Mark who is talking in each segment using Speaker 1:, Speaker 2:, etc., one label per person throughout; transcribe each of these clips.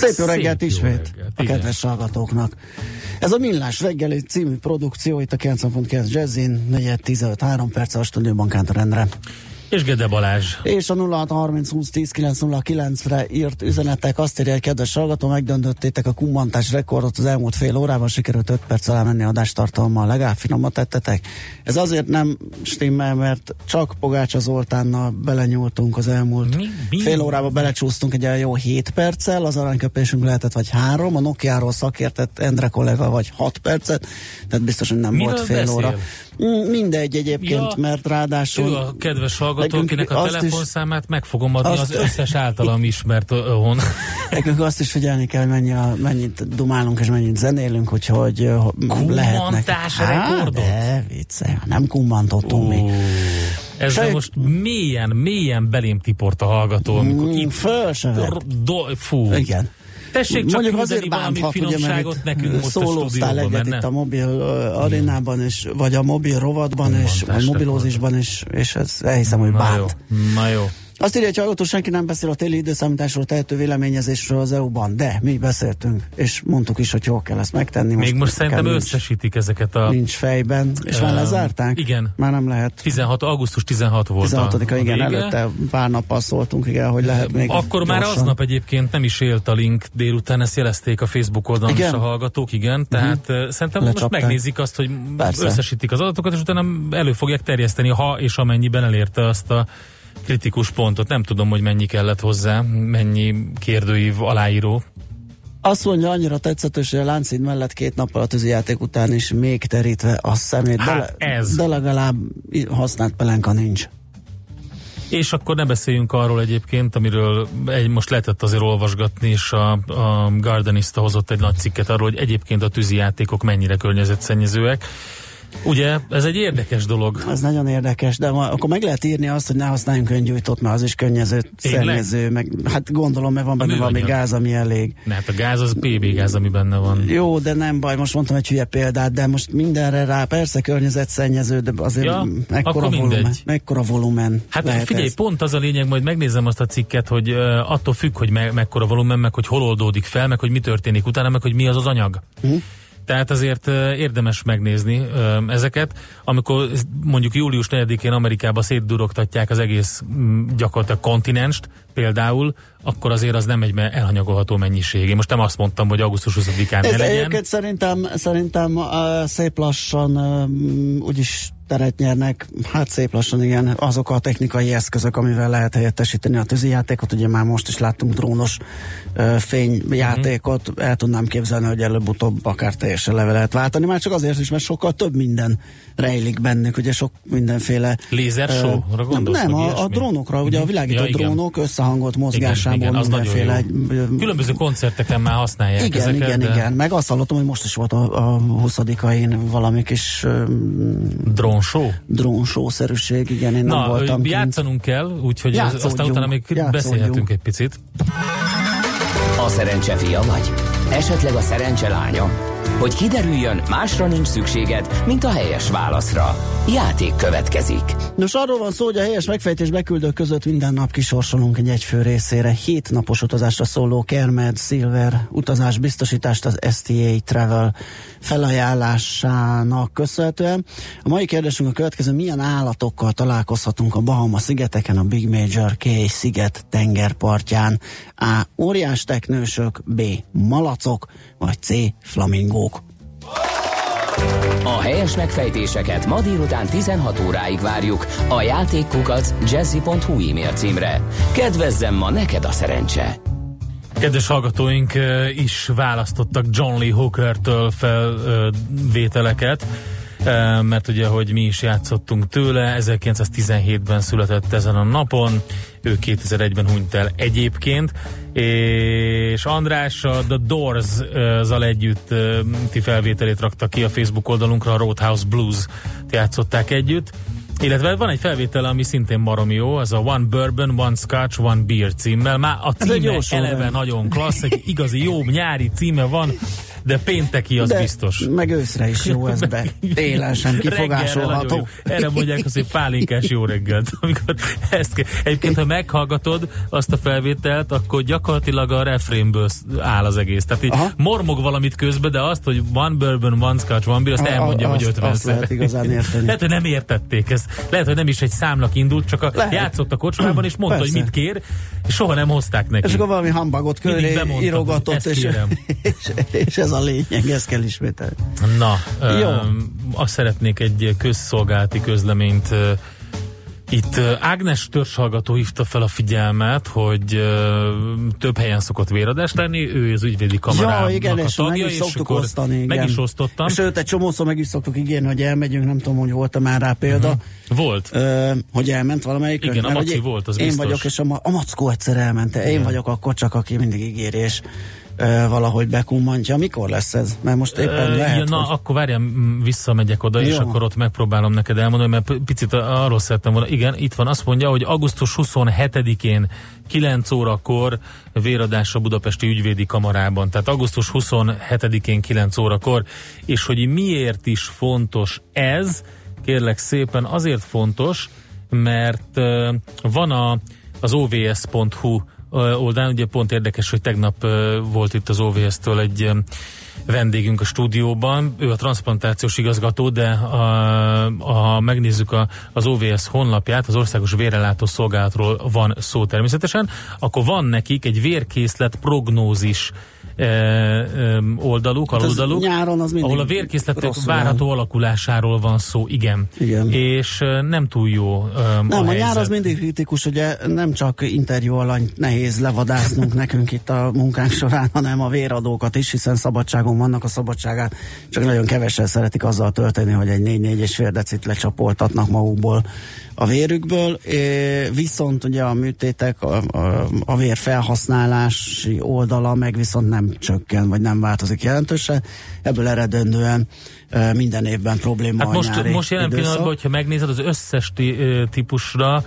Speaker 1: Szép jó reggelt ismét
Speaker 2: reggelt,
Speaker 1: a
Speaker 2: igen.
Speaker 1: kedves hallgatóknak. Ez a Millás reggeli című produkció itt a 90.9 Jazzin, 4 15 3 perc a stúdióban Kántor Endre.
Speaker 2: És Gede Balázs.
Speaker 1: És a 0630 20 10 909 re írt üzenetek azt írja, hogy kedves hallgató, megdöntöttétek a kummantás rekordot az elmúlt fél órában, sikerült 5 perc alá menni adástartalommal, legalább finomat tettetek. Ez azért nem stimmel, mert csak Pogácsa Zoltánnal belenyúltunk az elmúlt
Speaker 2: Mi- mi?
Speaker 1: fél órába belecsúsztunk egy jó 7 perccel, az aranyköpésünk lehetett vagy 3, a Nokia-ról szakértett Endre kollega vagy 6 percet, tehát biztos, hogy nem
Speaker 2: Miről
Speaker 1: volt fél
Speaker 2: beszél?
Speaker 1: óra. Mindegy egyébként,
Speaker 2: Ja,
Speaker 1: mert ráadásul...
Speaker 2: Ő a kedves hallgató, akinek a
Speaker 1: azt is-
Speaker 2: telefonszámát meg fogom adni
Speaker 1: azt-
Speaker 2: az összes általam ismert hon.
Speaker 1: Nekünk azt is figyelni kell, hogy mennyi a, mennyit dumálunk és mennyit zenélünk, úgyhogy ö, lehetnek.
Speaker 2: Kummantás
Speaker 1: Há,
Speaker 2: rekordot?
Speaker 1: De vicce, nem kummantottunk mi.
Speaker 2: Ez
Speaker 1: Sejt-
Speaker 2: most mélyen, mélyen belém tiport a hallgató, amikor
Speaker 1: Mm,
Speaker 2: itt
Speaker 1: Föl se vett.
Speaker 2: do, do, fú.
Speaker 1: Igen.
Speaker 2: Tessék csak
Speaker 1: Mondjuk azért bánthat, ugye, mert
Speaker 2: nekünk a
Speaker 1: szólóztál egyet itt a mobil ö, arénában, és, vagy a mobil rovatban, és,
Speaker 2: Kummantás
Speaker 1: mobilózisban, és, és ez elhiszem, hogy
Speaker 2: Na jó,
Speaker 1: bánt.
Speaker 2: na jó.
Speaker 1: Azt írja, hogy hallgató senki nem beszél a téli időszámításról, tehető véleményezésről az EU-ban, de mi beszéltünk, és mondtuk is, hogy jól kell ezt megtenni.
Speaker 2: Még most szerintem
Speaker 1: nekem
Speaker 2: összesítik ezeket a
Speaker 1: nincs, nincs fejben, és már
Speaker 2: Öm,
Speaker 1: lezárták?
Speaker 2: igen.
Speaker 1: Már nem lehet.
Speaker 2: 16, augusztus 16 volt
Speaker 1: 16-a,
Speaker 2: a, a
Speaker 1: igen,
Speaker 2: vége.
Speaker 1: előtte pár nappal szóltunk, igen, hogy lehet még
Speaker 2: Akkor már
Speaker 1: gyorsan.
Speaker 2: aznap egyébként nem is élt a link délután, ezt jelezték a Facebook oldalon
Speaker 1: Igen? Mhm.
Speaker 2: is a hallgatók, igen. Tehát uh szerintem most
Speaker 1: Lecsapták.
Speaker 2: megnézik azt, hogy
Speaker 1: Persze.
Speaker 2: összesítik az adatokat, és utána elő fogják terjeszteni, ha és amennyiben elérte azt a kritikus pontot. Nem tudom, hogy mennyi kellett hozzá, mennyi kérdőív aláíró.
Speaker 1: Azt mondja, annyira tetszetős, hogy a Láncid mellett két nappal a tűzijáték után is még terítve a szemét, de,
Speaker 2: Hát ez.
Speaker 1: de legalább használt pelenka nincs.
Speaker 2: És akkor ne beszéljünk arról egyébként, amiről egy, most lehetett azért olvasgatni, és a, a Gardenista hozott egy nagy cikket arról, hogy egyébként a tűzijátékok mennyire környezetszennyezőek. Ugye, ez egy érdekes dolog.
Speaker 1: Ez nagyon érdekes, de ma, akkor meg lehet írni azt, hogy ne használjunk öngyújtót, mert az is könnyező, szennyező, meg hát gondolom, mert van benne valami gáz, ami elég.
Speaker 2: Ne, hát a gáz az PB gáz, ami benne van.
Speaker 1: Jó, de nem baj, most mondtam egy hülye példát, de most mindenre rá, persze környezetszennyező, de azért
Speaker 2: Ja,
Speaker 1: mekkora, volumen, mekkora volumen
Speaker 2: Hát
Speaker 1: lehet
Speaker 2: figyelj,
Speaker 1: ez.
Speaker 2: pont az a lényeg, majd megnézem azt a cikket, hogy uh, attól függ, hogy me- mekkora volumen, meg hogy hol oldódik fel, meg hogy mi történik utána, meg hogy mi az az anyag.
Speaker 1: Hm?
Speaker 2: Tehát azért érdemes megnézni ezeket. Amikor mondjuk július 4-én Amerikába szétdurogtatják az egész gyakorlatilag kontinenst, például, akkor azért az nem egy elhanyagolható mennyiség. Én most nem azt mondtam, hogy augusztus 20-án ne legyen.
Speaker 1: egyébként szerintem, szerintem uh, szép lassan uh, úgyis teret nyernek, hát szép lassan igen, azok a technikai eszközök, amivel lehet helyettesíteni a tűzijátékot, ugye már most is láttunk drónos uh, fényjátékot, el tudnám képzelni, hogy előbb-utóbb akár teljesen leve lehet váltani, már csak azért is, mert sokkal több minden rejlik bennük, ugye sok mindenféle
Speaker 2: Lézershow-ra
Speaker 1: nem, nem a, a drónokra, ugye a
Speaker 2: Mhm.
Speaker 1: világító
Speaker 2: Ja, igen.
Speaker 1: drónok összehangolt mozgásából
Speaker 2: igen, az nagyon
Speaker 1: mindenféle
Speaker 2: Különböző koncerteken már használják
Speaker 1: igen,
Speaker 2: ezeket.
Speaker 1: igen,
Speaker 2: de
Speaker 1: igen. Meg azt hallottam, hogy most is volt a, a 20-ain valami kis um,
Speaker 2: Show?
Speaker 1: drónsószerűség, igen, én nem
Speaker 2: Na,
Speaker 1: voltam kint.
Speaker 2: játszanunk kell, úgyhogy
Speaker 1: Játszódjunk,
Speaker 2: aztán utána még
Speaker 1: játszódjunk.
Speaker 2: beszélhetünk egy picit.
Speaker 3: A szerencse fia vagy? Esetleg a szerencse lánya? Hogy kiderüljön, másra nincs szükséged, mint a helyes válaszra. Játék következik.
Speaker 1: Nos, arról van szó, hogy a helyes megfejtés beküldők között minden nap kisorsolunk egy egyfő részére hét napos utazásra szóló Kermed Silver utazás biztosítást az STA Travel felajánlásának köszönhetően. A mai kérdésünk a következő, milyen állatokkal találkozhatunk a Bahama szigeteken, a Big Major K sziget tengerpartján? A. Óriás teknősök, B. Malacok, vagy C. Flamingók.
Speaker 3: A helyes megfejtéseket ma délután 16 óráig várjuk a játékkukac jazzy.hu e-mail címre. Kedvezzem ma neked a szerencse!
Speaker 2: Kedves hallgatóink is választottak John Lee Hooker-től felvételeket, mert ugye, hogy mi is játszottunk tőle, 1917-ben született ezen a napon, ő 2001-ben hunyt el egyébként, és András a The Doors-zal együtt ti felvételét rakta ki a Facebook oldalunkra, a Roadhouse Blues játszották együtt, illetve van egy felvétel, ami szintén baromi jó, az a One Bourbon, One Scotch, One Beer címmel. Már a címe eleve nagyon klassz, egy igazi jó nyári címe van, de pénteki az
Speaker 1: De
Speaker 2: biztos.
Speaker 1: Meg őszre is jó ez be. Télen sem kifogásolható.
Speaker 2: Erre mondják azt, hogy pálinkás jó reggelt. Amikor ezt ke- Egyébként, ha meghallgatod azt a felvételt, akkor gyakorlatilag a refrénből áll az egész. Tehát így
Speaker 1: Aha.
Speaker 2: mormog valamit közben, de azt, hogy one bourbon, one scotch, one beer, azt
Speaker 1: A- a-
Speaker 2: elmondja, hogy
Speaker 1: azt-
Speaker 2: 50
Speaker 1: azt lehet igazán érteni.
Speaker 2: Lehet, hogy nem értették ezt. Lehet, hogy nem is egy számnak indult, csak a
Speaker 1: Lehet.
Speaker 2: játszott a kocsmában, és mondta,
Speaker 1: Persze.
Speaker 2: hogy mit kér, és soha nem hozták neki.
Speaker 1: És akkor valami hambagot köré írogatott, és, és, és, ez a lényeg, ezt kell ismételni.
Speaker 2: Na,
Speaker 1: Jó.
Speaker 2: öm, azt szeretnék egy közszolgálati közleményt ö, itt ö, Ágnes törzshallgató hívta fel a figyelmet, hogy ö, több helyen szokott véradást lenni, ő az ügyvédi kamarának
Speaker 1: Ja, igen,
Speaker 2: a
Speaker 1: és meg
Speaker 2: tagja,
Speaker 1: is
Speaker 2: és akkor
Speaker 1: osztani. Igen.
Speaker 2: meg is osztottam.
Speaker 1: Sőt, egy csomószor meg is szoktuk ígérni, hogy elmegyünk, nem tudom, hogy volt-e már rá példa. Uh-huh.
Speaker 2: Volt.
Speaker 1: Ö, hogy elment valamelyik.
Speaker 2: Igen, a Maci volt, az
Speaker 1: Én
Speaker 2: biztos.
Speaker 1: vagyok, és a, Ma- a Mackó egyszer elment. Én
Speaker 2: Igen.
Speaker 1: vagyok akkor csak, aki mindig ígéri, és ö, valahogy bekummantja. Mikor lesz ez? Mert most éppen lehet,
Speaker 2: ja, na,
Speaker 1: hogy...
Speaker 2: akkor várjál, visszamegyek oda, és
Speaker 1: Jó.
Speaker 2: akkor ott megpróbálom neked elmondani, mert picit arról szerettem volna. Igen, itt van, azt mondja, hogy augusztus 27-én 9 órakor véradás a Budapesti Ügyvédi Kamarában. Tehát augusztus 27-én 9 órakor. És hogy miért is fontos ez, kérlek szépen, azért fontos, mert van a, az ovs.hu oldalán, ugye pont érdekes, hogy tegnap volt itt az OVS-től egy vendégünk a stúdióban, ő a transplantációs igazgató, de ha megnézzük a, az OVS honlapját, az Országos Vérellátó Szolgálatról van szó természetesen, akkor van nekik egy vérkészlet prognózis oldaluk,
Speaker 1: Hát
Speaker 2: aloldaluk,
Speaker 1: nyáron az
Speaker 2: ahol a vérkészletek várható alakulásáról van szó, igen.
Speaker 1: Igen.
Speaker 2: És nem túl jó e,
Speaker 1: Nem, a,
Speaker 2: a
Speaker 1: nyár az mindig kritikus, ugye nem csak interjú alany nehéz levadásznunk nekünk itt a munkánk során, hanem a véradókat is, hiszen szabadságon vannak a szabadságát, csak nagyon kevesen szeretik azzal tölteni, hogy egy 4-4 és fél decit lecsapoltatnak magukból a vérükből, viszont ugye a műtétek, a, a, a vér felhasználási oldala meg viszont nem csökken, vagy nem változik jelentősen, ebből eredendően minden évben probléma
Speaker 2: Hát most, most jelen
Speaker 1: időszak.
Speaker 2: pillanatban, hogyha megnézed az összes típusra,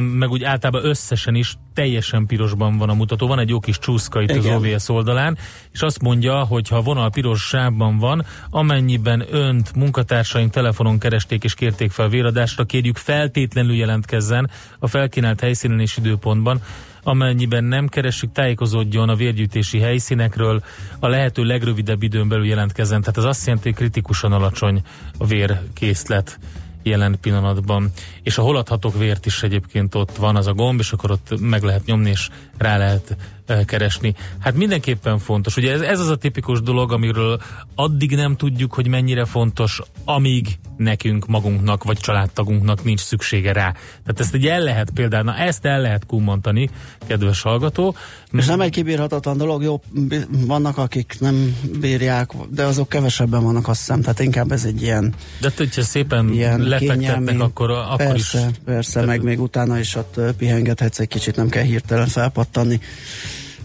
Speaker 2: meg úgy általában összesen is teljesen pirosban van a mutató. Van egy jó kis csúszka itt
Speaker 1: Igen.
Speaker 2: az OVS oldalán, és azt mondja, hogy ha vonal piros sávban van, amennyiben önt munkatársaink telefonon keresték és kérték fel véradásra, kérjük feltétlenül jelentkezzen a felkínált helyszínen és időpontban, amennyiben nem keressük, tájékozódjon a vérgyűjtési helyszínekről, a lehető legrövidebb időn belül jelentkezzen. Tehát ez azt jelenti, hogy kritikusan alacsony a vérkészlet jelen pillanatban. És a hol adhatok vért is egyébként ott van az a gomb, és akkor ott meg lehet nyomni, és rá lehet eh, keresni. Hát mindenképpen fontos. Ugye ez, ez az a tipikus dolog, amiről addig nem tudjuk, hogy mennyire fontos, amíg nekünk magunknak, vagy családtagunknak nincs szüksége rá. Tehát ezt egy el lehet például, na ezt el lehet kummantani, kedves hallgató.
Speaker 1: És nem egy kibírhatatlan dolog, jó, vannak akik nem bírják, de azok kevesebben vannak azt hiszem, tehát inkább ez egy ilyen,
Speaker 2: De hogyha szépen
Speaker 1: ilyen
Speaker 2: lefektetnek, akkor, akkor
Speaker 1: persze,
Speaker 2: is
Speaker 1: persze, meg még utána is ott pihengethetsz egy kicsit, nem kell hirtelen felpattanni,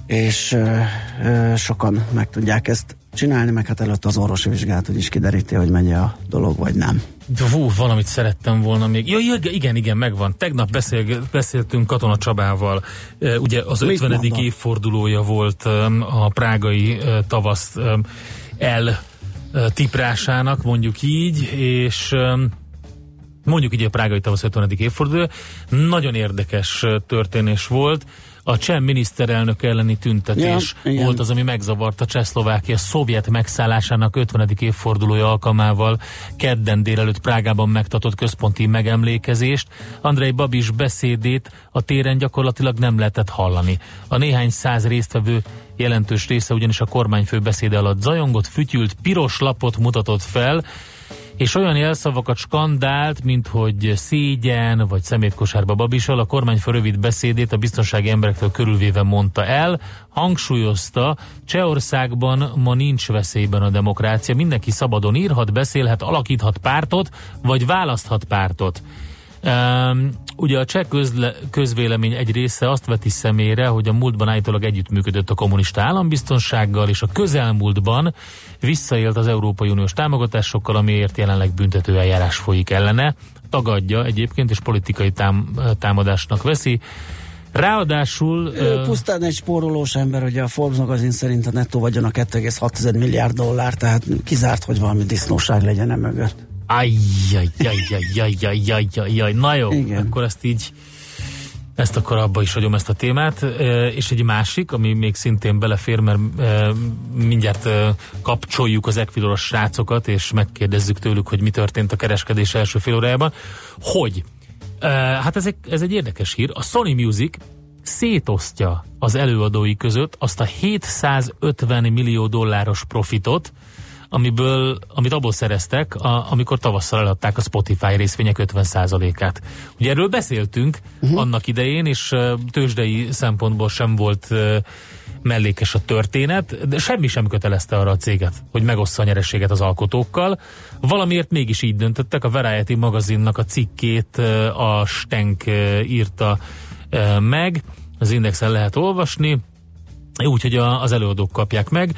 Speaker 1: és ö, ö, sokan meg tudják ezt csinálni, meg hát előtt az orvosi vizsgálat, hogy is kideríti, hogy megy a dolog, vagy nem.
Speaker 2: Hú, valamit szerettem volna még. Ja, igen, igen, igen, megvan. Tegnap beszél, beszéltünk Katona Csabával. Ugye az
Speaker 1: Mit
Speaker 2: 50.
Speaker 1: mondott?
Speaker 2: évfordulója volt a prágai tavasz el tiprásának, mondjuk így, és mondjuk így a prágai tavasz 50. évfordulója. Nagyon érdekes történés volt. A cseh miniszterelnök elleni tüntetés
Speaker 1: Ja, igen.
Speaker 2: volt az, ami megzavarta Csehszlovákia szovjet megszállásának 50. évfordulója alkalmával kedden délelőtt Prágában megtartott központi megemlékezést. Andrei Babis beszédét a téren gyakorlatilag nem lehetett hallani. A néhány száz résztvevő jelentős része ugyanis a kormányfő beszéde alatt zajongott, fütyült, piros lapot mutatott fel, és olyan jelszavakat skandált, mint hogy szégyen, vagy szemétkosárba babisol, a kormányfő rövid beszédét a biztonsági emberektől körülvéve mondta el, hangsúlyozta, Csehországban ma nincs veszélyben a demokrácia, mindenki szabadon írhat, beszélhet, alakíthat pártot, vagy választhat pártot. Um, ugye a cseh közle, közvélemény egy része azt veti szemére, hogy a múltban állítólag együttműködött a kommunista állambiztonsággal, és a közelmúltban visszaélt az Európai Uniós támogatásokkal, amiért jelenleg büntető eljárás folyik ellene. Tagadja egyébként, és politikai tám, támadásnak veszi. Ráadásul...
Speaker 1: Ő pusztán egy spórolós ember, ugye a Forbes magazin szerint a nettó vagyon a 2,6 milliárd dollár, tehát kizárt, hogy valami disznóság legyen e mögött.
Speaker 2: Ajjajjajjajjajjajjaj, na jó, akkor ezt így ezt akkor abba is hagyom ezt a témát, és egy másik, ami még szintén belefér, mert kapcsoljuk az Equidoros srácokat, és megkérdezzük tőlük, hogy mi történt a kereskedés első fél hogy hát ez egy érdekes hír, a Sony Music szétosztja az előadói között azt a 750 millió dolláros profitot, amiből, amit abból szereztek, a, amikor tavasszal eladták a Spotify részvények 50%-át. Ugye erről beszéltünk uh-huh. annak idején, és tőzsdei szempontból sem volt uh, mellékes a történet, de semmi sem kötelezte arra a céget, hogy megossza a nyerességet az alkotókkal. Valamiért mégis így döntöttek. A Variety magazinnak a cikkét a Stenk írta meg, az Indexen lehet olvasni, úgyhogy az előadók kapják meg.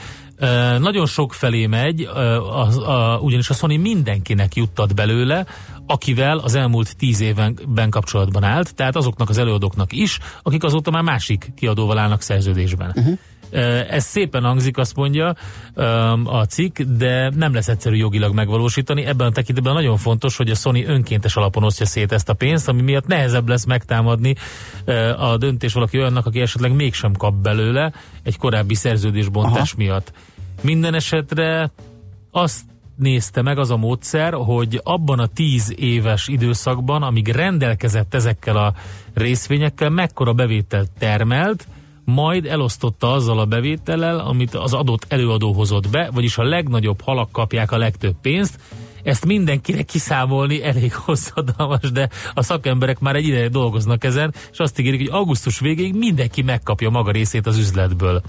Speaker 2: Nagyon sok felé megy, a, a, ugyanis a Sony mindenkinek juttat belőle, akivel az elmúlt tíz évben kapcsolatban állt, tehát azoknak az előadóknak is, akik azóta már másik kiadóval állnak szerződésben. Uh-huh. Ez szépen hangzik, azt mondja a cikk, de nem lesz egyszerű jogilag megvalósítani. Ebben a tekintetben nagyon fontos, hogy a Sony önkéntes alapon osztja szét ezt a pénzt, ami miatt nehezebb lesz megtámadni a döntés valaki olyannak, aki esetleg mégsem kap belőle egy korábbi szerződésbontás Aha. miatt. Minden esetre azt nézte meg az a módszer, hogy abban a tíz éves időszakban, amíg rendelkezett ezekkel a részvényekkel, mekkora bevételt termelt, majd elosztotta azzal a bevétellel, amit az adott előadó hozott be, vagyis a legnagyobb halak kapják a legtöbb pénzt, ezt mindenkinek kiszámolni elég hosszadalmas, de a szakemberek már egy ideje dolgoznak ezen, és azt ígérik, hogy augusztus végéig mindenki megkapja maga részét az üzletből.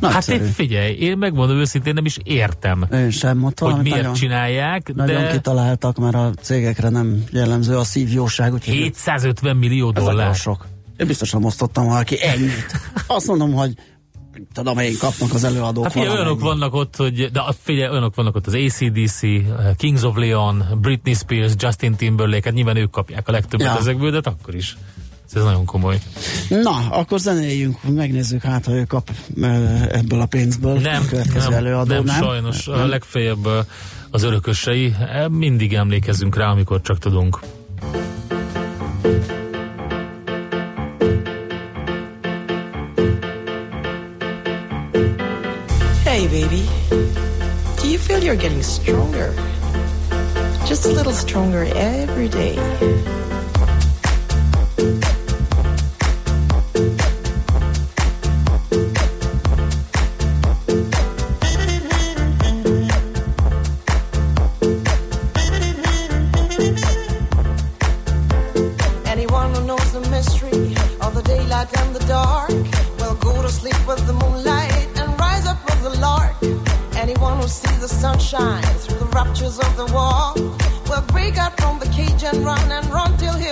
Speaker 2: Nagyszerű. Hát én figyelj, én megmondom őszintén nem is értem,
Speaker 1: én sem mondtam,
Speaker 2: hogy miért nagyon, csinálják.
Speaker 1: Nagyon de... kitaláltak, mert a cégekre nem jellemző a szívjóság.
Speaker 2: 750 millió dollár.
Speaker 1: Sok. Én biztosan osztottam valaki ennyit. Azt mondom, hogy tudom én, kapnak az előadók
Speaker 2: hát figyelj, olyanok vannak ott, hogy, de figyelj, olyanok vannak ott az ACDC, Kings of Leon, Britney Spears, Justin Timberlake, hát nyilván ők kapják a legtöbbet ja. ezekből, de hát akkor is. Ez nagyon komoly.
Speaker 1: Na, akkor zenéljünk, megnézzük hát, ha ő kap ebből a pénzből.
Speaker 2: Nem, a nem, előadó, nem, nem, sajnos. Nem? A legfeljebb az örökösei. E, mindig emlékezünk rá, amikor csak tudunk.
Speaker 4: Hey, baby. Do you feel you're getting stronger? Just a little stronger every day. light and the dark. Well, go to sleep with the moonlight and rise up with the lark. Anyone who sees the sunshine through the raptures of the wall will break out from the cage and run and run till he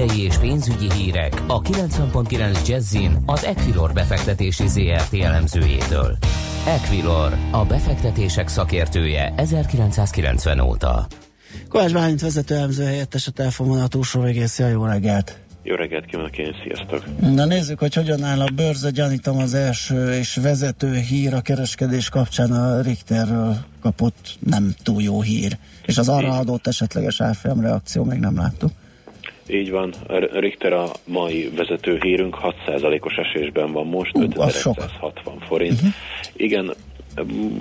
Speaker 3: Tőzsdei és pénzügyi hírek a 90.9 Jazzin az Equilor befektetési ZRT elemzőjétől. Equilor, a befektetések szakértője 1990 óta.
Speaker 1: Kovács Bálint vezető elemző helyettes a telefonvonal túlsó végész, jó reggelt!
Speaker 5: Jó reggelt kívánok én, sziasztok!
Speaker 1: Na nézzük, hogy hogyan áll a bőrze, gyanítom az első és vezető hír a kereskedés kapcsán a Richterről kapott nem túl jó hír. És az arra adott esetleges árfolyam reakció még nem láttuk.
Speaker 5: Így van, Richter a mai vezető hírünk 6%-os esésben van most,
Speaker 1: sok.
Speaker 5: 5160 forint. Uh-huh. Igen, mm,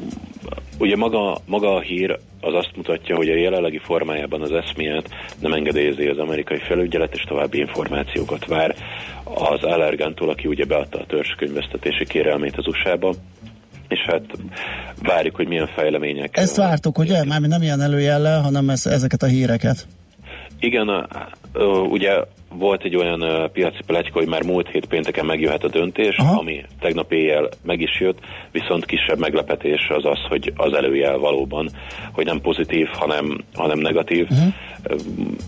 Speaker 5: ugye maga, maga a hír az azt mutatja, hogy a jelenlegi formájában az eszmiát nem engedélyezi az amerikai felügyelet, és további információkat vár az Allergántól, aki ugye beadta a törzskönyvesztetési kérelmét az USA-ba és hát várjuk, hogy milyen fejlemények.
Speaker 1: Ezt vártuk, ugye? Mármint nem ilyen előjellel, hanem ez, ezeket a híreket.
Speaker 5: Igen, a, a, ugye volt egy olyan piaci pletyka, hogy már múlt hét pénteken megjöhet a döntés, Aha. ami tegnap éjjel meg is jött, viszont kisebb meglepetés az az, hogy az előjel valóban, hogy nem pozitív, hanem, hanem negatív. Uh-huh.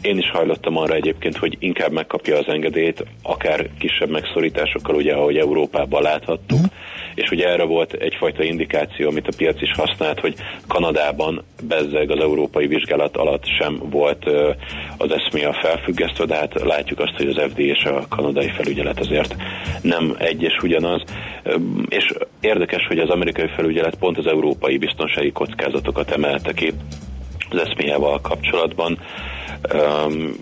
Speaker 5: Én is hajlottam arra egyébként, hogy inkább megkapja az engedélyt, akár kisebb megszorításokkal, ugye, ahogy Európában láthattuk, uh-huh. És ugye erre volt egyfajta indikáció, amit a piac is használt, hogy Kanadában bezzeg az európai vizsgálat alatt sem volt az eszmia felfüggesztve, de hát látjuk azt, hogy az FD és a kanadai felügyelet azért nem egy és ugyanaz. És érdekes, hogy az amerikai felügyelet pont az európai biztonsági kockázatokat emelte ki az eszméjával kapcsolatban,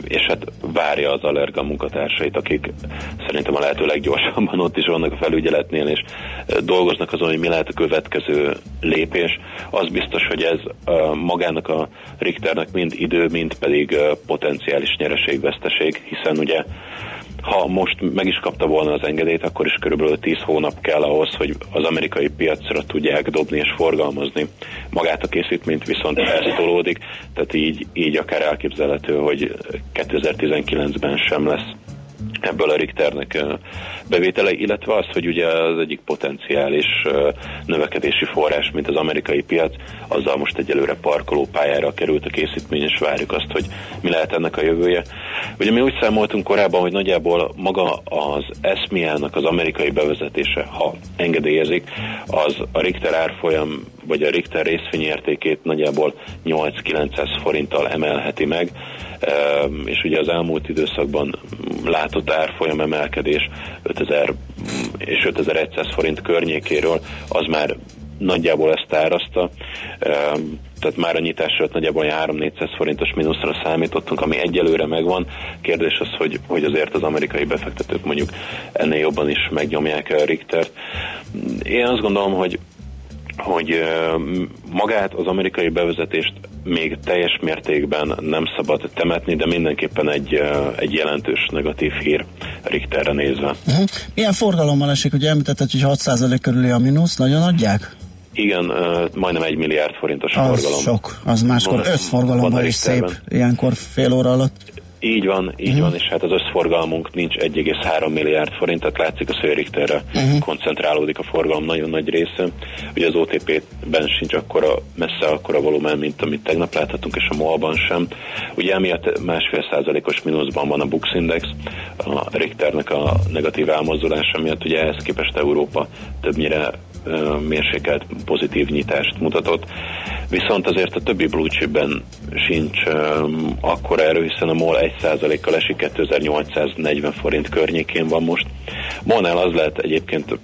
Speaker 5: és hát várja az allerga munkatársait, akik szerintem a lehető leggyorsabban ott is vannak a felügyeletnél, és dolgoznak azon, hogy mi lehet a következő lépés. Az biztos, hogy ez magának a Richternek mind idő, mind pedig potenciális nyereségveszteség, hiszen ugye ha most meg is kapta volna az engedélyt, akkor is körülbelül 10 hónap kell ahhoz, hogy az amerikai piacra tudják dobni és forgalmazni magát a készítményt, viszont ez tolódik, tehát így, így akár elképzelhető, hogy 2019-ben sem lesz ebből a Richternek bevétele, illetve az, hogy ugye az egyik potenciális növekedési forrás, mint az amerikai piac, azzal most egyelőre parkoló pályára került a készítmény, és várjuk azt, hogy mi lehet ennek a jövője. Ugye mi úgy számoltunk korábban, hogy nagyjából maga az eszmiának az amerikai bevezetése, ha engedélyezik, az a Richter árfolyam, vagy a Richter részvényértékét nagyjából 8-900 forinttal emelheti meg, és ugye az elmúlt időszakban látott árfolyam emelkedés 5000 és 5100 forint környékéről, az már nagyjából ezt árazta, tehát már a nyitásra nagyjából 3-400 forintos mínuszra számítottunk, ami egyelőre megvan. Kérdés az, hogy, hogy azért az amerikai befektetők mondjuk ennél jobban is megnyomják a Richtert. Én azt gondolom, hogy hogy magát az amerikai bevezetést még teljes mértékben nem szabad temetni, de mindenképpen egy, egy jelentős negatív hír Richterre nézve.
Speaker 1: Uh-huh. Milyen forgalommal esik? Ugye említetted, hogy 6% körüli a mínusz, nagyon adják?
Speaker 5: Igen, majdnem egy milliárd forintos
Speaker 1: az
Speaker 5: forgalom.
Speaker 1: sok, az máskor összforgalomban is szép, ilyenkor fél óra alatt.
Speaker 5: Így van, így uh-huh. van, és hát az összforgalmunk nincs 1,3 milliárd forint, tehát látszik a Szőrikterre uh-huh. koncentrálódik a forgalom nagyon nagy része. Ugye az OTP-ben sincs akkora, messze akkora volumen, mint amit tegnap láthatunk, és a MOL-ban sem. Ugye emiatt másfél százalékos mínuszban van a Bux Index, a Richternek a negatív elmozdulása miatt, ugye ehhez képest Európa többnyire mérsékelt pozitív nyitást mutatott. Viszont azért a többi blue chipben sincs akkora erő, hiszen a MOL 1%-kal esik 2840 forint környékén van most. MOL-nál az lehet egyébként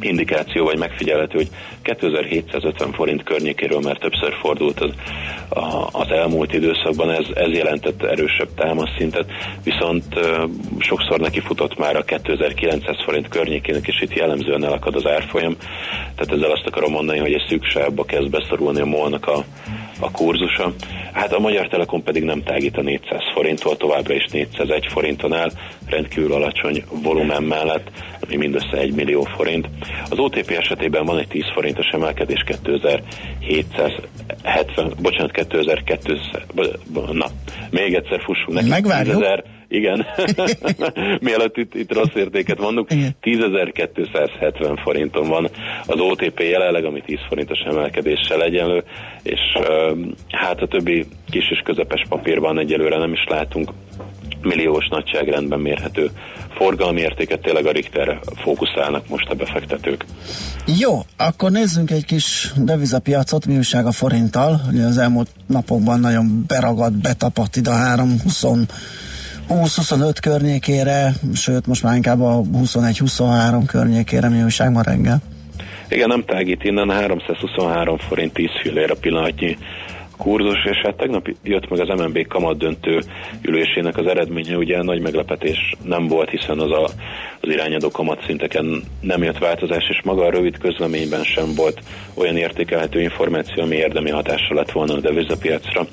Speaker 5: indikáció vagy megfigyelhető, hogy 2750 forint környékéről már többször fordult az, a, az elmúlt időszakban, ez, ez jelentett erősebb támaszszintet, viszont uh, sokszor neki futott már a 2900 forint környékének, és itt jellemzően elakad az árfolyam, tehát ezzel azt akarom mondani, hogy egy szükségbe kezd beszorulni a molnak a, a kurzusa. Hát a Magyar Telekom pedig nem tágít a 400 forinttól, továbbra is 401 forinton áll, rendkívül alacsony volumen mellett, ami mindössze 1 millió forint. Az OTP esetében van egy 10 forintos emelkedés 2770, bocsánat, 2200, na, még egyszer fussunk neki.
Speaker 1: Megvárjuk. 10
Speaker 5: igen, mielőtt itt, itt rossz értéket mondunk, 10.270 forinton van az OTP jelenleg, ami 10 forintos emelkedéssel egyenlő, és hát a többi kis és közepes papírban egyelőre nem is látunk milliós nagyságrendben mérhető forgalmi értéket, tényleg a Richter fókuszálnak most a befektetők.
Speaker 1: Jó, akkor nézzünk egy kis devizapiacot, mi újság a forinttal. Ugye az elmúlt napokban nagyon beragadt, betapadt ide a 320 20-25 környékére, sőt most már inkább a 21-23 környékére mi újság ma reggel.
Speaker 5: Igen, nem tágít innen, 323 forint 10 fillére pillanatnyi kurzus, és hát tegnap jött meg az MNB kamat döntő ülésének az eredménye, ugye nagy meglepetés nem volt, hiszen az a, az irányadó kamatszinteken nem jött változás, és maga a rövid közleményben sem volt olyan értékelhető információ, ami érdemi hatással lett volna a devizapiacra,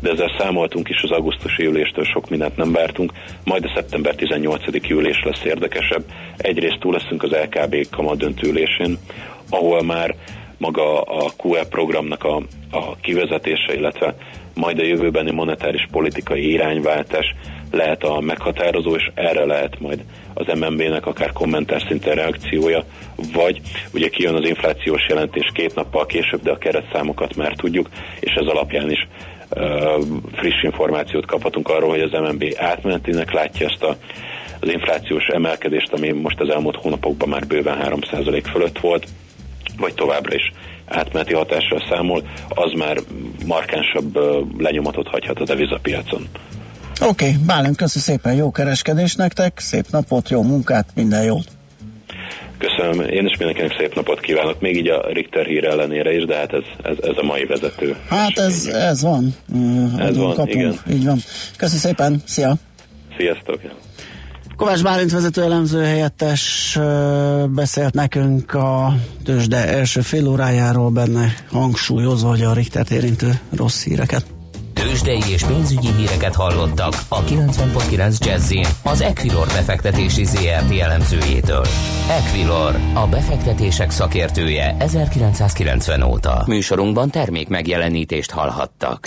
Speaker 5: de ezzel számoltunk is az augusztusi üléstől sok mindent nem vártunk, majd a szeptember 18. ülés lesz érdekesebb. Egyrészt túl leszünk az LKB kamat döntő ülésén, ahol már maga a QE programnak a, a kivezetése, illetve majd a jövőbeni monetáris politikai irányváltás lehet a meghatározó, és erre lehet majd az MNB-nek akár kommentár szinten reakciója, vagy ugye kijön az inflációs jelentés két nappal később, de a keretszámokat már tudjuk, és ez alapján is uh, friss információt kaphatunk arról, hogy az MNB átmenetinek látja ezt a, az inflációs emelkedést, ami most az elmúlt hónapokban már bőven 3% fölött volt, vagy továbbra is átmeneti hatással számol, az már markánsabb lenyomatot hagyhat a devizapiacon.
Speaker 1: Oké, okay, Bálint, köszi szépen, jó kereskedés nektek, szép napot, jó munkát, minden jót!
Speaker 5: Köszönöm, én is mindenkinek szép napot kívánok, még így a Richter hír ellenére is, de hát ez, ez, ez a mai vezető.
Speaker 1: Hát ez, ez van.
Speaker 5: Ez van, kapunk. igen.
Speaker 1: Így van. Köszi szépen, szia!
Speaker 5: Sziasztok!
Speaker 1: Kovács Bálint vezető elemző helyettes beszélt nekünk a tőzsde első fél órájáról benne hangsúlyozva, hogy a Richtert érintő rossz híreket.
Speaker 3: Tőzsdei és pénzügyi híreket hallottak a 90.9 jazz az Equilor befektetési ZRT elemzőjétől. Equilor, a befektetések szakértője 1990 óta. Műsorunkban termék megjelenítést hallhattak.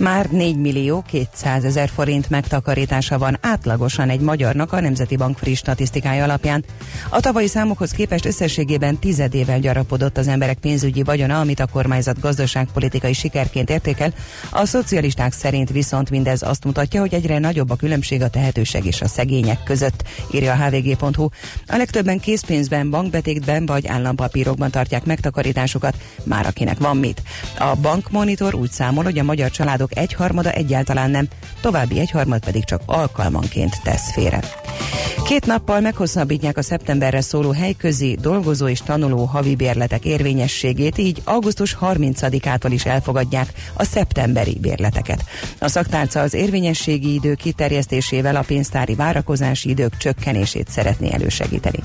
Speaker 6: Már 4 millió 200 ezer forint megtakarítása van átlagosan egy magyarnak a Nemzeti Bank friss statisztikája alapján. A tavalyi számokhoz képest összességében tizedével gyarapodott az emberek pénzügyi vagyona, amit a kormányzat gazdaságpolitikai sikerként értékel. A szocialisták szerint viszont mindez azt mutatja, hogy egyre nagyobb a különbség a tehetőség és a szegények között, írja a hvg.hu. A legtöbben készpénzben, bankbetétben vagy állampapírokban tartják megtakarításukat, már akinek van mit. A bankmonitor úgy számol, hogy a magyar családok dolgozók egyharmada egyáltalán nem, további egyharmad pedig csak alkalmanként tesz félre. Két nappal meghosszabbítják a szeptemberre szóló helyközi dolgozó és tanuló havi bérletek érvényességét, így augusztus 30-ától is elfogadják a szeptemberi bérleteket. A szaktárca az érvényességi idő kiterjesztésével a pénztári várakozási idők csökkenését szeretné elősegíteni.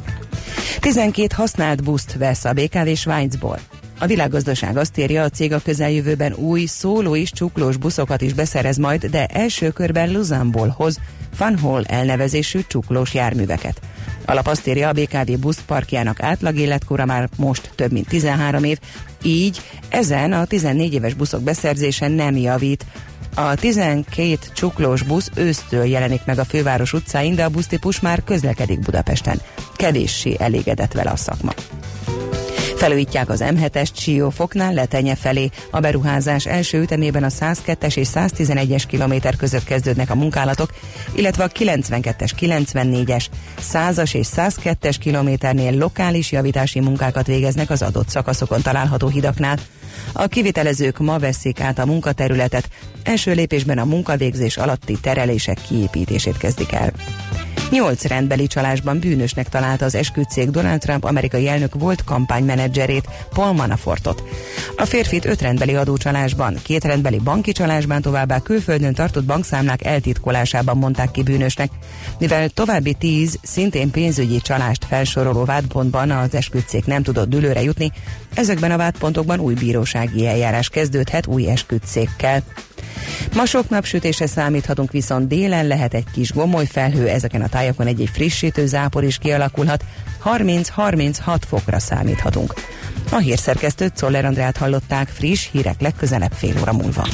Speaker 6: 12 használt buszt vesz a BKV Svájcból. A világgazdaság azt írja, a cég a közeljövőben új szóló és csuklós buszokat is beszerez majd, de első körben Luzanból hoz Van elnevezésű csuklós járműveket. Alap azt írja, a BKV buszparkjának átlag életkora már most több mint 13 év, így ezen a 14 éves buszok beszerzése nem javít. A 12 csuklós busz ősztől jelenik meg a főváros utcáin, de a busztípus már közlekedik Budapesten. Kevéssé elégedett vele a szakma. Felújítják az M7-es Csiófoknál letenye felé. A beruházás első ütemében a 102-es és 111-es kilométer között kezdődnek a munkálatok, illetve a 92-es, 94-es, 100-as és 102-es kilométernél lokális javítási munkákat végeznek az adott szakaszokon található hidaknál. A kivitelezők ma veszik át a munkaterületet, első lépésben a munkavégzés alatti terelések kiépítését kezdik el. Nyolc rendbeli csalásban bűnösnek találta az esküdtszék Donald Trump amerikai elnök volt kampánymenedzserét, Paul Manafortot. A férfit öt rendbeli adócsalásban, két rendbeli banki csalásban továbbá külföldön tartott bankszámlák eltitkolásában mondták ki bűnösnek, mivel további tíz, szintén pénzügyi csalást felsoroló vádpontban az esküdtszék nem tudott dülőre jutni, ezekben a vádpontokban új bírósági eljárás kezdődhet új esküdtszékkel. Ma sok napsütése számíthatunk, viszont délen lehet egy kis gomoly felhő, ezeken a tájakon egy-egy frissítő zápor is kialakulhat, 30-36 fokra számíthatunk. A hírszerkesztőt Czoller Andrát hallották, friss hírek legközelebb fél óra múlva.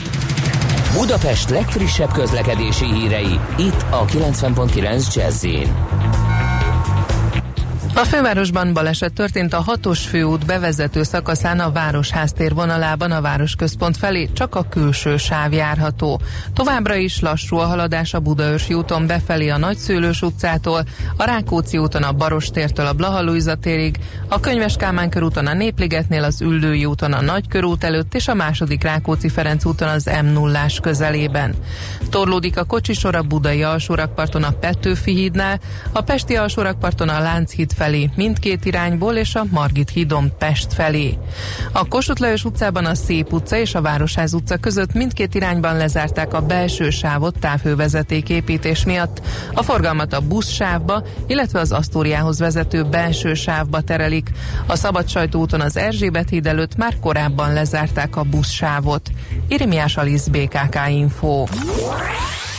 Speaker 3: Budapest legfrissebb közlekedési hírei, itt a 90.9 jazz
Speaker 7: a fővárosban baleset történt a hatos főút bevezető szakaszán a Városháztér vonalában a városközpont felé csak a külső sáv járható. Továbbra is lassú a haladás a Budaörsi úton befelé a Nagyszőlős utcától, a Rákóczi úton a Barostértől a Blahalújza térig, a Könyves Kálmán körúton a Népligetnél az Üllői úton a Nagykörút előtt és a második Rákóczi Ferenc úton az m 0 közelében. Torlódik a kocsisor a Budai alsórakparton a Petőfi hídnál, a Pesti alsórakparton a Lánchíd felé mindkét irányból és a Margit hídon Pest felé. A Kossuth Lajos utcában a Szép utca és a Városház utca között mindkét irányban lezárták a belső sávot távhővezeték építés miatt. A forgalmat a buszsávba, illetve az Asztóriához vezető belső sávba terelik. A Szabadsajtóúton az Erzsébet híd előtt már korábban lezárták a buszsávot. Irimiás Alisz BKK Info.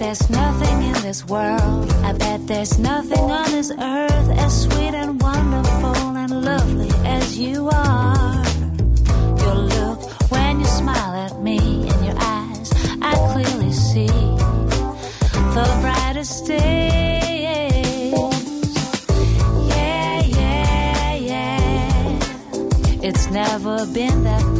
Speaker 8: there's nothing in this world. I bet there's nothing on this earth as sweet and wonderful and lovely as you are. Your look when you smile at me in your eyes, I clearly see the brightest day. It's never been that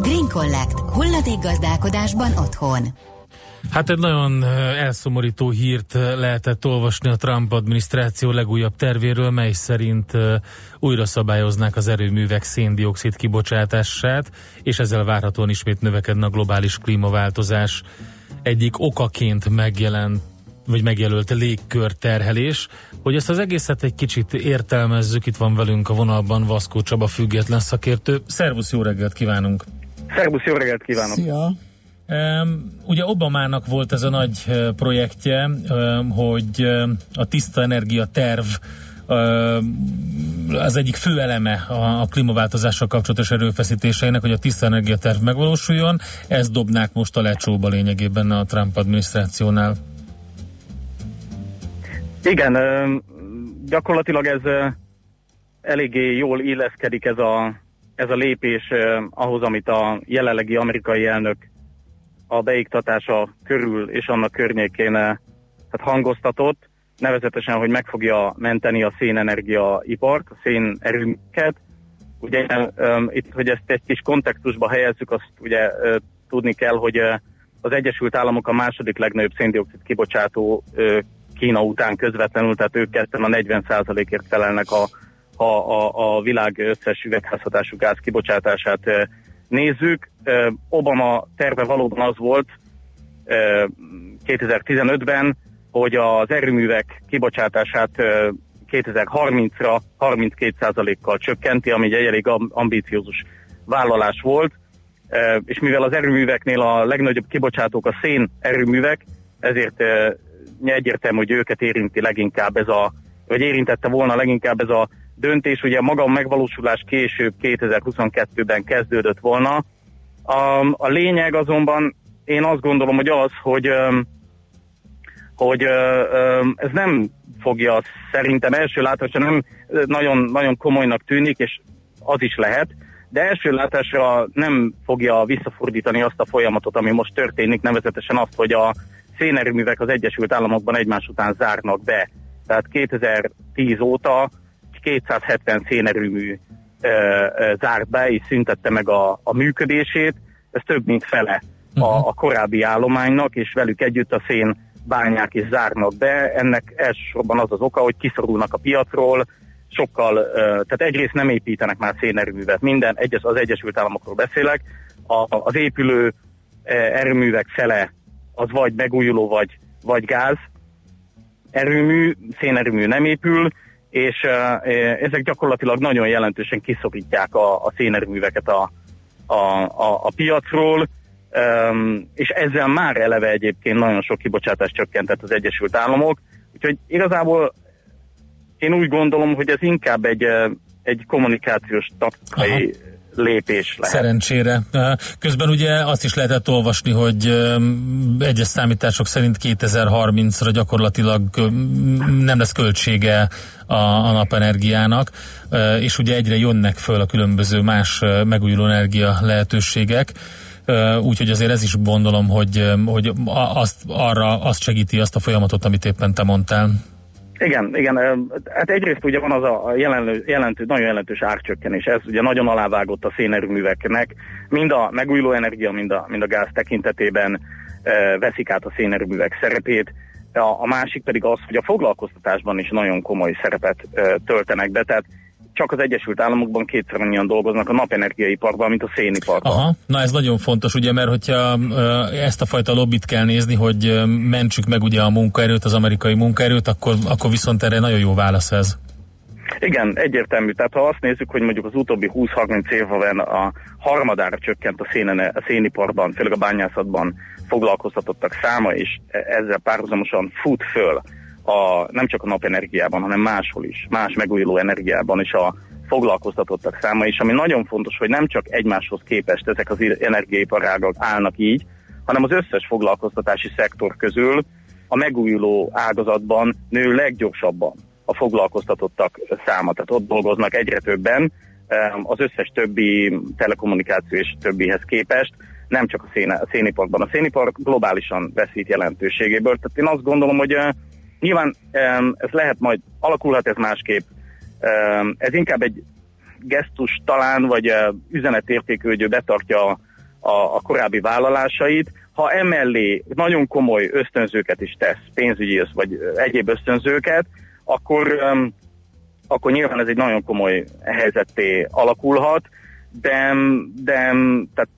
Speaker 9: Green Collect. Hulladékgazdálkodásban otthon.
Speaker 2: Hát egy nagyon elszomorító hírt eh, lehetett olvasni a Trump adminisztráció legújabb tervéről, mely szerint újra szabályoznák az erőművek széndiokszid kibocsátását, és ezzel várhatóan ismét növekedne a globális klímaváltozás egyik okaként megjelent vagy megjelölt légkörterhelés. Hogy ezt az egészet egy kicsit értelmezzük, itt van velünk a vonalban Vaszkó Csaba független szakértő. Szervusz, jó reggelt kívánunk!
Speaker 10: Szervusz, jó reggelt kívánok!
Speaker 1: Szia!
Speaker 2: Um, ugye Obamának volt ez a nagy projektje, um, hogy a tiszta energia terv az egyik fő eleme a, a klímaváltozással kapcsolatos erőfeszítéseinek, hogy a tiszta energia terv megvalósuljon. Ezt dobnák most a lecsóba lényegében a Trump adminisztrációnál.
Speaker 10: Igen, gyakorlatilag ez eléggé jól illeszkedik ez a, ez a lépés ahhoz, amit a jelenlegi amerikai elnök a beiktatása körül és annak környékén hát hangoztatott, nevezetesen, hogy meg fogja menteni a szénenergia ipart, a szénerőműket. Ugye itt, hogy ezt egy kis kontextusba helyezzük, azt ugye tudni kell, hogy az Egyesült Államok a második legnagyobb széndiokszid kibocsátó Kína után közvetlenül, tehát ők ketten a 40%-ért felelnek a, a, a, a világ összes üvegházhatású gáz kibocsátását eh, nézzük. Eh, Obama terve valóban az volt eh, 2015-ben, hogy az erőművek kibocsátását eh, 2030-ra 32%-kal csökkenti, ami egy elég am- ambíciózus vállalás volt, eh, és mivel az erőműveknél a legnagyobb kibocsátók a szén erőművek, ezért eh, egyértelmű, hogy őket érinti leginkább ez a, vagy érintette volna leginkább ez a döntés. Ugye maga a megvalósulás később 2022-ben kezdődött volna. A, a lényeg azonban én azt gondolom, hogy az, hogy, hogy ez nem fogja szerintem első látásra nem nagyon, nagyon komolynak tűnik, és az is lehet, de első látásra nem fogja visszafordítani azt a folyamatot, ami most történik, nevezetesen azt, hogy a szénerőművek az Egyesült Államokban egymás után zárnak be. Tehát 2010 óta 270 szénerőmű ö, ö, zárt be, és szüntette meg a, a működését. Ez több mint fele a, a korábbi állománynak, és velük együtt a szén bányák is zárnak be. Ennek elsősorban az az oka, hogy kiszorulnak a piacról, sokkal, tehát egyrészt nem építenek már szénerőművet, minden, egyes, az Egyesült Államokról beszélek, a, az épülő erőművek fele az vagy megújuló, vagy, vagy gáz erőmű, szénerőmű nem épül, és ezek gyakorlatilag nagyon jelentősen kiszorítják a, a szénerőműveket a, a, a, a piacról, és ezzel már eleve egyébként nagyon sok kibocsátást csökkentett az Egyesült Államok, úgyhogy igazából én úgy gondolom, hogy ez inkább egy, egy kommunikációs taktikai lépés lehet.
Speaker 2: Szerencsére. Közben ugye azt is lehetett olvasni, hogy egyes számítások szerint 2030-ra gyakorlatilag nem lesz költsége a, a napenergiának, és ugye egyre jönnek föl a különböző más megújuló energia lehetőségek. Úgyhogy azért ez is gondolom, hogy, hogy azt, arra azt segíti azt a folyamatot, amit éppen te mondtál.
Speaker 10: Igen, igen. Hát egyrészt ugye van az a jelenlő, jelentő, nagyon jelentős árcsökkenés. Ez ugye nagyon alávágott a szénerőműveknek. Mind a megújuló energia, mind a, mind a gáz tekintetében e, veszik át a szénerőművek szerepét. A, a másik pedig az, hogy a foglalkoztatásban is nagyon komoly szerepet e, töltenek be. Tehát csak az Egyesült Államokban kétszer annyian dolgoznak a napenergiaiparban, mint a széniparban.
Speaker 2: Aha, na ez nagyon fontos, ugye, mert hogyha ezt a fajta lobbit kell nézni, hogy mentsük meg ugye a munkaerőt, az amerikai munkaerőt, akkor, akkor viszont erre nagyon jó válasz ez.
Speaker 10: Igen, egyértelmű. Tehát ha azt nézzük, hogy mondjuk az utóbbi 20-30 évben a harmadára csökkent a, szénen, a széniparban, főleg a bányászatban foglalkoztatottak száma, és e- ezzel párhuzamosan fut föl a, nem csak a napenergiában, hanem máshol is, más megújuló energiában is a foglalkoztatottak száma is, ami nagyon fontos, hogy nem csak egymáshoz képest ezek az energiaiparágak állnak így, hanem az összes foglalkoztatási szektor közül a megújuló ágazatban nő leggyorsabban a foglalkoztatottak száma. Tehát ott dolgoznak egyre többen az összes többi telekommunikáció és többihez képest, nem csak a, szén, a széniparban. A szénipar globálisan veszít jelentőségéből. Tehát én azt gondolom, hogy uh, nyilván ez lehet majd, alakulhat ez másképp. Ez inkább egy gesztus talán, vagy uh, üzenetértékű, hogy ő betartja a, a, korábbi vállalásait. Ha emellé nagyon komoly ösztönzőket is tesz, pénzügyi vagy uh, egyéb ösztönzőket, akkor, akkor nyilván ez egy nagyon komoly helyzetté alakulhat, de, de tehát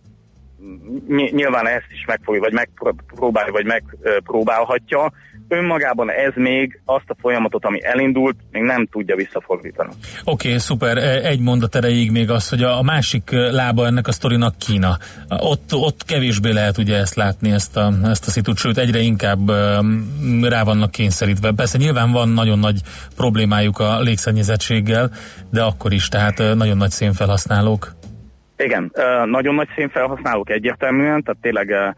Speaker 10: nyilván ezt is megfogja, vagy megpróbálja, vagy megpróbálhatja. Önmagában ez még azt a folyamatot, ami elindult, még nem tudja visszafordítani.
Speaker 2: Oké, okay, szuper. Egy mondat erejéig még az, hogy a másik lába ennek a sztorinak Kína. Ott, ott kevésbé lehet ugye ezt látni, ezt a, ezt a szitut, sőt egyre inkább rá vannak kényszerítve. Persze nyilván van nagyon nagy problémájuk a légszennyezettséggel, de akkor is, tehát nagyon nagy szénfelhasználók.
Speaker 10: Igen, nagyon nagy szénfelhasználók egyértelműen, tehát tényleg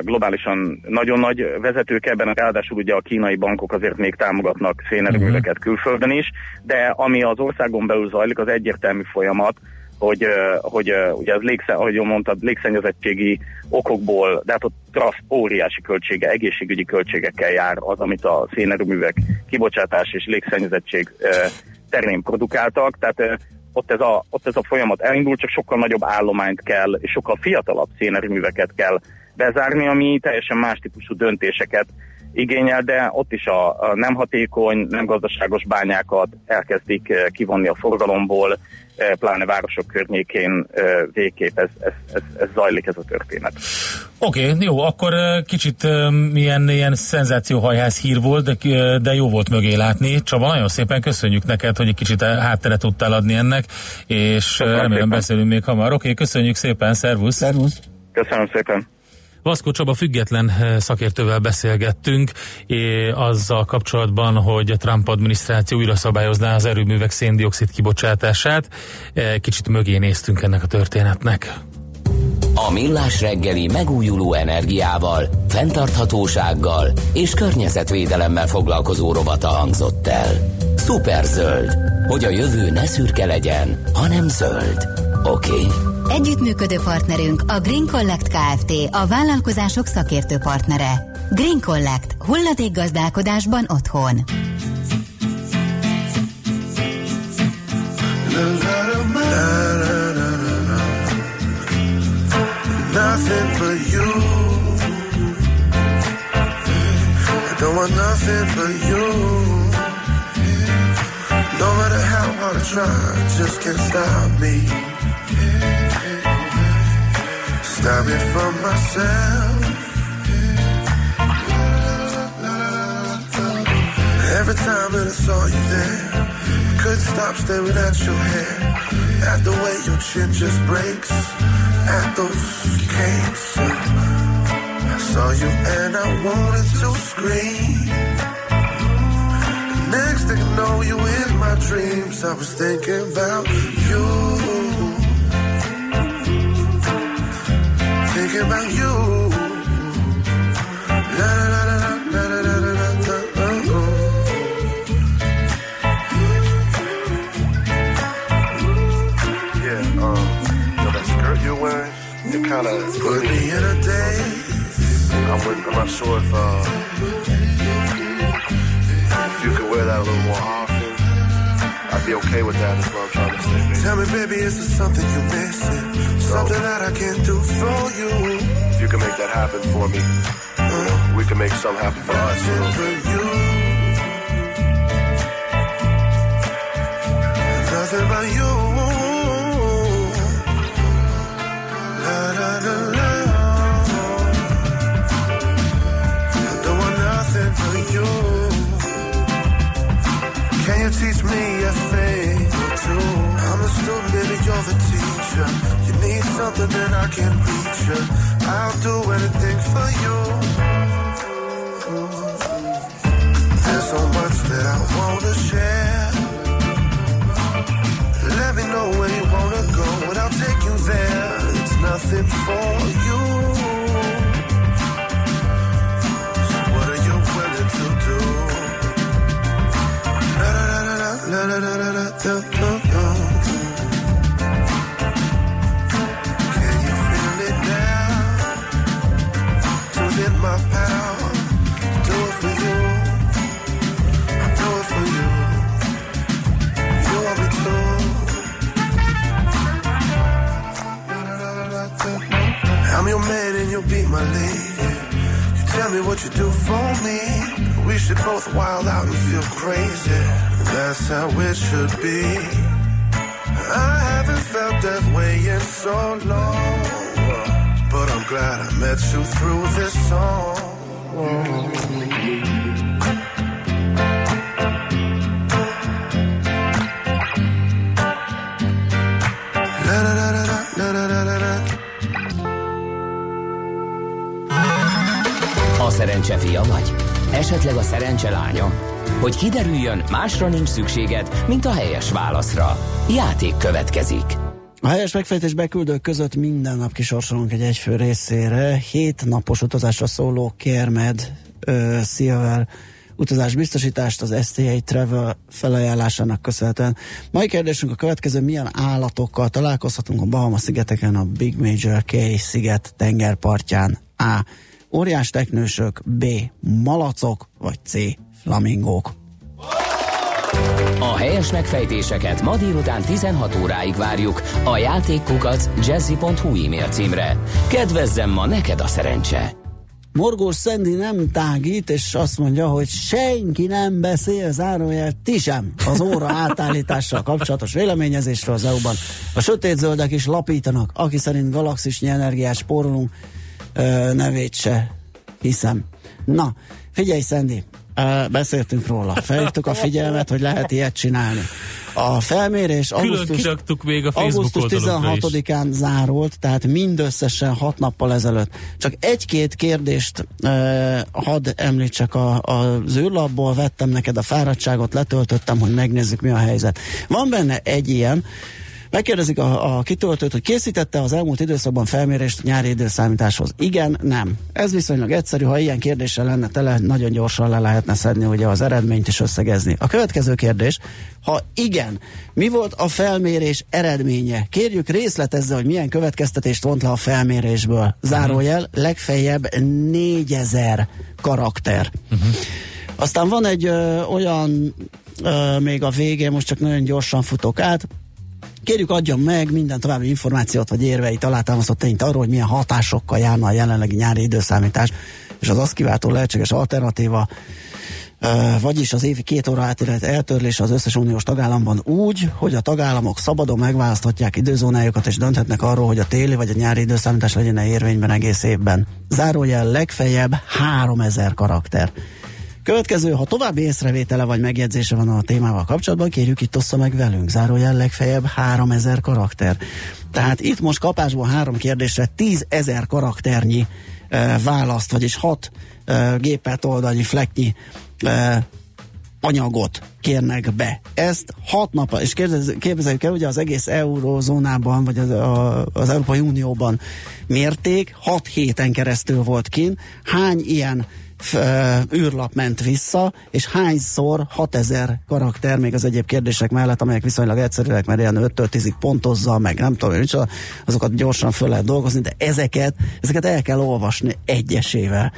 Speaker 10: globálisan nagyon nagy vezetők ebben, ráadásul ugye a kínai bankok azért még támogatnak szénerőműveket mhm. külföldön is, de ami az országon belül zajlik, az egyértelmű folyamat, hogy, hogy ugye az légszen, ahogy mondtad, légszennyezettségi okokból, de hát ott traszt óriási költsége, egészségügyi költségekkel jár az, amit a szénerőművek kibocsátás és légszennyezettség terén produkáltak, tehát ott ez, a, ott ez a folyamat elindul, csak sokkal nagyobb állományt kell, és sokkal fiatalabb szénerőműveket kell bezárni, ami teljesen más típusú döntéseket igényel, de ott is a, a nem hatékony, nem gazdaságos bányákat elkezdik eh, kivonni a forgalomból, eh, pláne városok környékén eh, végképp ez, ez, ez, ez zajlik ez a történet.
Speaker 2: Oké, okay, jó, akkor kicsit milyen ilyen szenzációhajház hír volt, de, de jó volt mögé látni. Csaba, nagyon szépen köszönjük neked, hogy egy kicsit hátteret tudtál adni ennek, és Köszönöm remélem szépen. beszélünk még hamar. Oké, okay, köszönjük szépen, szervusz!
Speaker 1: Szervusz!
Speaker 10: Köszönöm szépen!
Speaker 2: Vaszkó Csaba független eh, szakértővel beszélgettünk azzal kapcsolatban, hogy a Trump adminisztráció újra szabályozná az erőművek széndiokszid kibocsátását. Eh, kicsit mögé néztünk ennek a történetnek.
Speaker 3: A Millás reggeli megújuló energiával, fenntarthatósággal és környezetvédelemmel foglalkozó rovata hangzott el. Superzöld, hogy a jövő ne szürke legyen, hanem zöld. Oké? Okay?
Speaker 9: Együttműködő partnerünk a Green Collect Kft. a vállalkozások szakértő partnere. Green Collect. Hulladék gazdálkodásban otthon. Nothing but you. I don't want nothing but you. No matter how hard I try, just can't stop me. Stop me from myself. Every time that I saw you there, couldn't stop staring at your hair. At the way your chin just breaks, at those capes. I saw you and I wanted to scream. Next thing I know, you in my dreams. I was thinking about you. Thinking about you. La la la la la la la la la. la oh. Yeah, um, yo, that skirt you're wearing, it kind of put me in a daze. I'm, I'm not sure if uh, if you could wear that a little more be okay with that. That's what I'm trying to say. Baby. Tell me, baby, is there something you're missing? Something that I can do for you. If you can make that happen for me, uh, we can make something happen for us. You know? For you. Nothing but you. La, la, la, la. I don't want nothing for you. Can you teach me a you're the teacher You need something, then I can reach you. I'll do anything for you. There's so much that I wanna share. Let me know where you wanna go, and I'll take you there. It's nothing for you. Your man and you'll be my lady. You tell me what you do for me. We should both wild out and feel crazy. That's how it should be. I haven't felt that way in so long. But I'm glad I met you through this song.
Speaker 3: Szerencse fia vagy? Esetleg a szerencse lánya? Hogy kiderüljön, másra nincs szükséged, mint a helyes válaszra. Játék következik.
Speaker 1: A helyes megfejtés beküldők között minden nap kisorsolunk egy egyfő részére. Hét napos utazásra szóló Kérmed Silver utazás biztosítást az STA Travel felajánlásának köszönhetően. Mai kérdésünk a következő, milyen állatokkal találkozhatunk a Bahama-szigeteken a Big Major K sziget tengerpartján? A. Óriás teknősök, B. Malacok, vagy C. Flamingók.
Speaker 3: A helyes megfejtéseket ma délután 16 óráig várjuk a játékkukac jazzy.hu e-mail címre. Kedvezzem ma neked a szerencse!
Speaker 1: Morgós Szendi nem tágít, és azt mondja, hogy senki nem beszél, zárójel, ti sem az óra átállítással kapcsolatos véleményezésről az EU-ban. A sötétzöldek is lapítanak, aki szerint galaxisnyi energiát spórolunk, nevét se hiszem. Na, figyelj Szendi, beszéltünk róla, felhívtuk a figyelmet, hogy lehet ilyet csinálni. A felmérés augusztus,
Speaker 2: még a Facebook
Speaker 1: augusztus
Speaker 2: oldalunkra is.
Speaker 1: 16-án zárult, tehát mindösszesen hat nappal ezelőtt. Csak egy-két kérdést uh, hadd említsek a, a, az űrlapból, vettem neked a fáradtságot, letöltöttem, hogy megnézzük mi a helyzet. Van benne egy ilyen, Megkérdezik a, a kitöltőt, hogy készítette az elmúlt időszakban felmérést nyári időszámításhoz. Igen, nem. Ez viszonylag egyszerű, ha ilyen kérdéssel lenne tele, nagyon gyorsan le lehetne szedni ugye az eredményt is összegezni. A következő kérdés, ha igen, mi volt a felmérés eredménye? Kérjük részletezze, hogy milyen következtetést vont le a felmérésből. Zárójel, legfeljebb 4000 karakter. Uh-huh. Aztán van egy ö, olyan ö, még a végén, most csak nagyon gyorsan futok át, Kérjük adjon meg minden további információt vagy érveit alátámasztott tényt arról, hogy milyen hatásokkal járna a jelenlegi nyári időszámítás, és az azt kiváltó lehetséges alternatíva, vagyis az évi két óra átélet eltörlése az összes uniós tagállamban úgy, hogy a tagállamok szabadon megválaszthatják időzónájukat és dönthetnek arról, hogy a téli vagy a nyári időszámítás legyen -e érvényben egész évben. Zárójel legfeljebb 3000 karakter. Következő, ha további észrevétele vagy megjegyzése van a témával kapcsolatban, kérjük itt ossza meg velünk. Zárójel legfeljebb 3000 karakter. Tehát itt most kapásból három kérdésre 10 ezer karakternyi e, választ, vagyis 6 e, gépet oldalnyi flektnyi e, anyagot kérnek be. Ezt hat nap, és képzeljük el, ugye az egész eurózónában, vagy az, a, az Európai Unióban mérték, hat héten keresztül volt kin. Hány ilyen űrlap ment vissza, és hányszor 6000 karakter, még az egyéb kérdések mellett, amelyek viszonylag egyszerűek, mert ilyen 5 10 pontozza, meg nem tudom, micsoda, azokat gyorsan föl lehet dolgozni, de ezeket, ezeket el kell olvasni egyesével.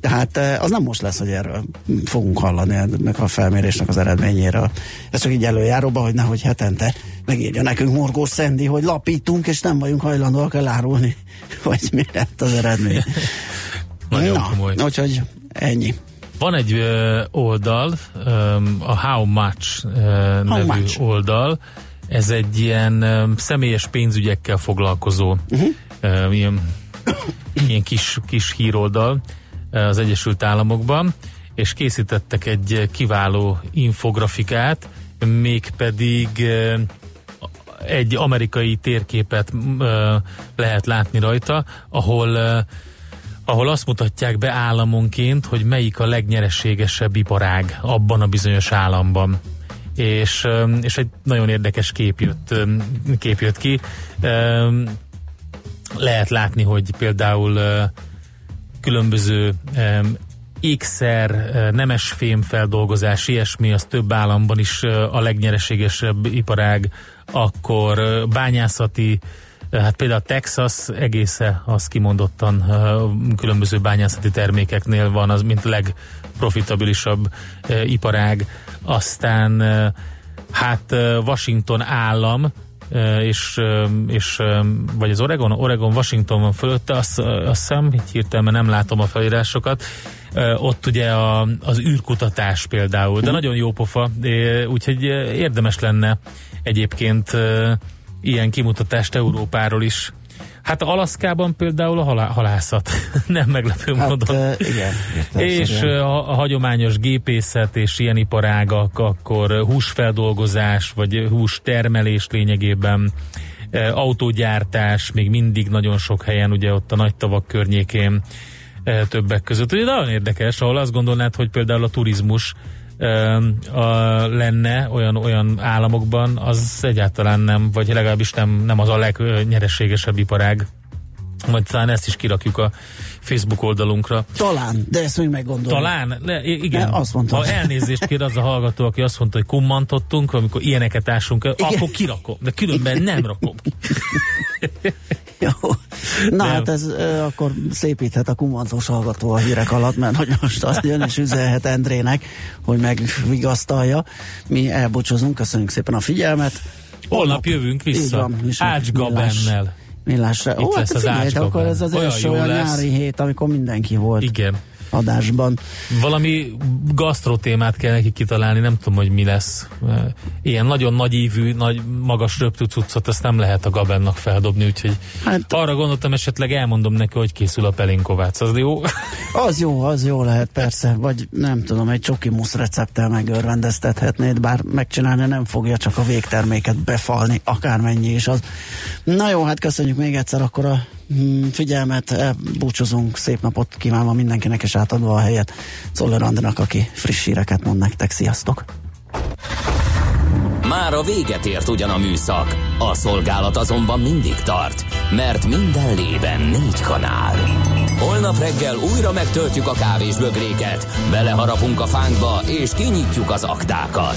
Speaker 1: Tehát az nem most lesz, hogy erről fogunk hallani ennek a felmérésnek az eredményéről. Ez csak így előjáróba, hogy nehogy hetente megírja nekünk Morgó Szendi, hogy lapítunk, és nem vagyunk hajlandóak elárulni, hogy mi lett az eredmény.
Speaker 2: Nagyon
Speaker 1: Na,
Speaker 2: komoly.
Speaker 1: úgyhogy ennyi.
Speaker 2: Van egy ö, oldal, ö, a How Much ö, nevű
Speaker 1: Much?
Speaker 2: oldal, ez egy ilyen ö, személyes pénzügyekkel foglalkozó uh-huh. ö, ilyen, ilyen kis, kis híroldal az Egyesült Államokban, és készítettek egy kiváló infografikát, mégpedig ö, egy amerikai térképet ö, lehet látni rajta, ahol ö, ahol azt mutatják be államonként, hogy melyik a legnyereségesebb iparág abban a bizonyos államban. És, és egy nagyon érdekes kép jött, kép jött ki. Lehet látni, hogy például különböző ékszer, nemes fémfeldolgozás, ilyesmi, az több államban is a legnyereségesebb iparág, akkor bányászati Hát például Texas egésze az kimondottan különböző bányászati termékeknél van, az mint legprofitabilisabb iparág. Aztán hát Washington állam, és, és vagy az Oregon, Oregon, Washington van fölötte, azt, azt hiszem, így hirtelen nem látom a felírásokat, ott ugye a, az űrkutatás például, de nagyon jó pofa, úgyhogy érdemes lenne egyébként ilyen kimutatást Európáról is. Hát Alaszkában például a halá- halászat, nem meglepő hát, módon. Uh,
Speaker 1: igen,
Speaker 2: és a, a hagyományos gépészet és ilyen iparágak, akkor húsfeldolgozás, vagy hústermelés lényegében, autógyártás, még mindig nagyon sok helyen, ugye ott a nagy tavak környékén többek között. Ugye nagyon érdekes, ahol azt gondolnád, hogy például a turizmus a, lenne olyan, olyan államokban, az egyáltalán nem, vagy legalábbis nem, nem az a legnyereségesebb iparág. Majd talán ezt is kirakjuk a Facebook oldalunkra.
Speaker 1: Talán, de ezt még meggondolom.
Speaker 2: Talán, de igen.
Speaker 1: Ne, azt mondtam.
Speaker 2: Ha elnézést kér az a hallgató, aki azt mondta, hogy kummantottunk, amikor ilyeneket ásunk, igen. akkor kirakom, de különben nem rakom ki.
Speaker 1: Jó. Na nem. hát ez e, akkor szépíthet a kumantós hallgató a hírek alatt, mert hogy most azt jön és üzelhet Endrének, hogy megvigasztalja. Mi elbocsozunk, köszönjük szépen a figyelmet.
Speaker 2: Holnap, Holnap jövünk vissza. Ács Gabennel.
Speaker 1: Millásra. Ó, hát figyelj, akkor ez az olyan első olyan nyári hét, amikor mindenki volt.
Speaker 2: Igen
Speaker 1: adásban.
Speaker 2: Valami gasztrotémát kell neki kitalálni, nem tudom, hogy mi lesz. Ilyen nagyon nagy ívű, nagy, magas röptű cuccot, ezt nem lehet a Gabennak feldobni, úgyhogy hát, arra gondoltam, esetleg elmondom neki, hogy készül a pelinkovác, az jó?
Speaker 1: Az jó, az jó lehet, persze, vagy nem tudom, egy csoki musz recepttel megörvendeztethetnéd, bár megcsinálni nem fogja csak a végterméket befalni, akármennyi is az. Na jó, hát köszönjük még egyszer akkor a figyelmet, búcsúzunk, szép napot kívánva mindenkinek, és átadva a helyet Czoller Andrának, aki friss híreket mond nektek. Sziasztok!
Speaker 3: Már a véget ért ugyan a műszak, a szolgálat azonban mindig tart, mert minden lében négy kanál. Holnap reggel újra megtöltjük a kávés bögréket, beleharapunk a fánkba és kinyitjuk az aktákat.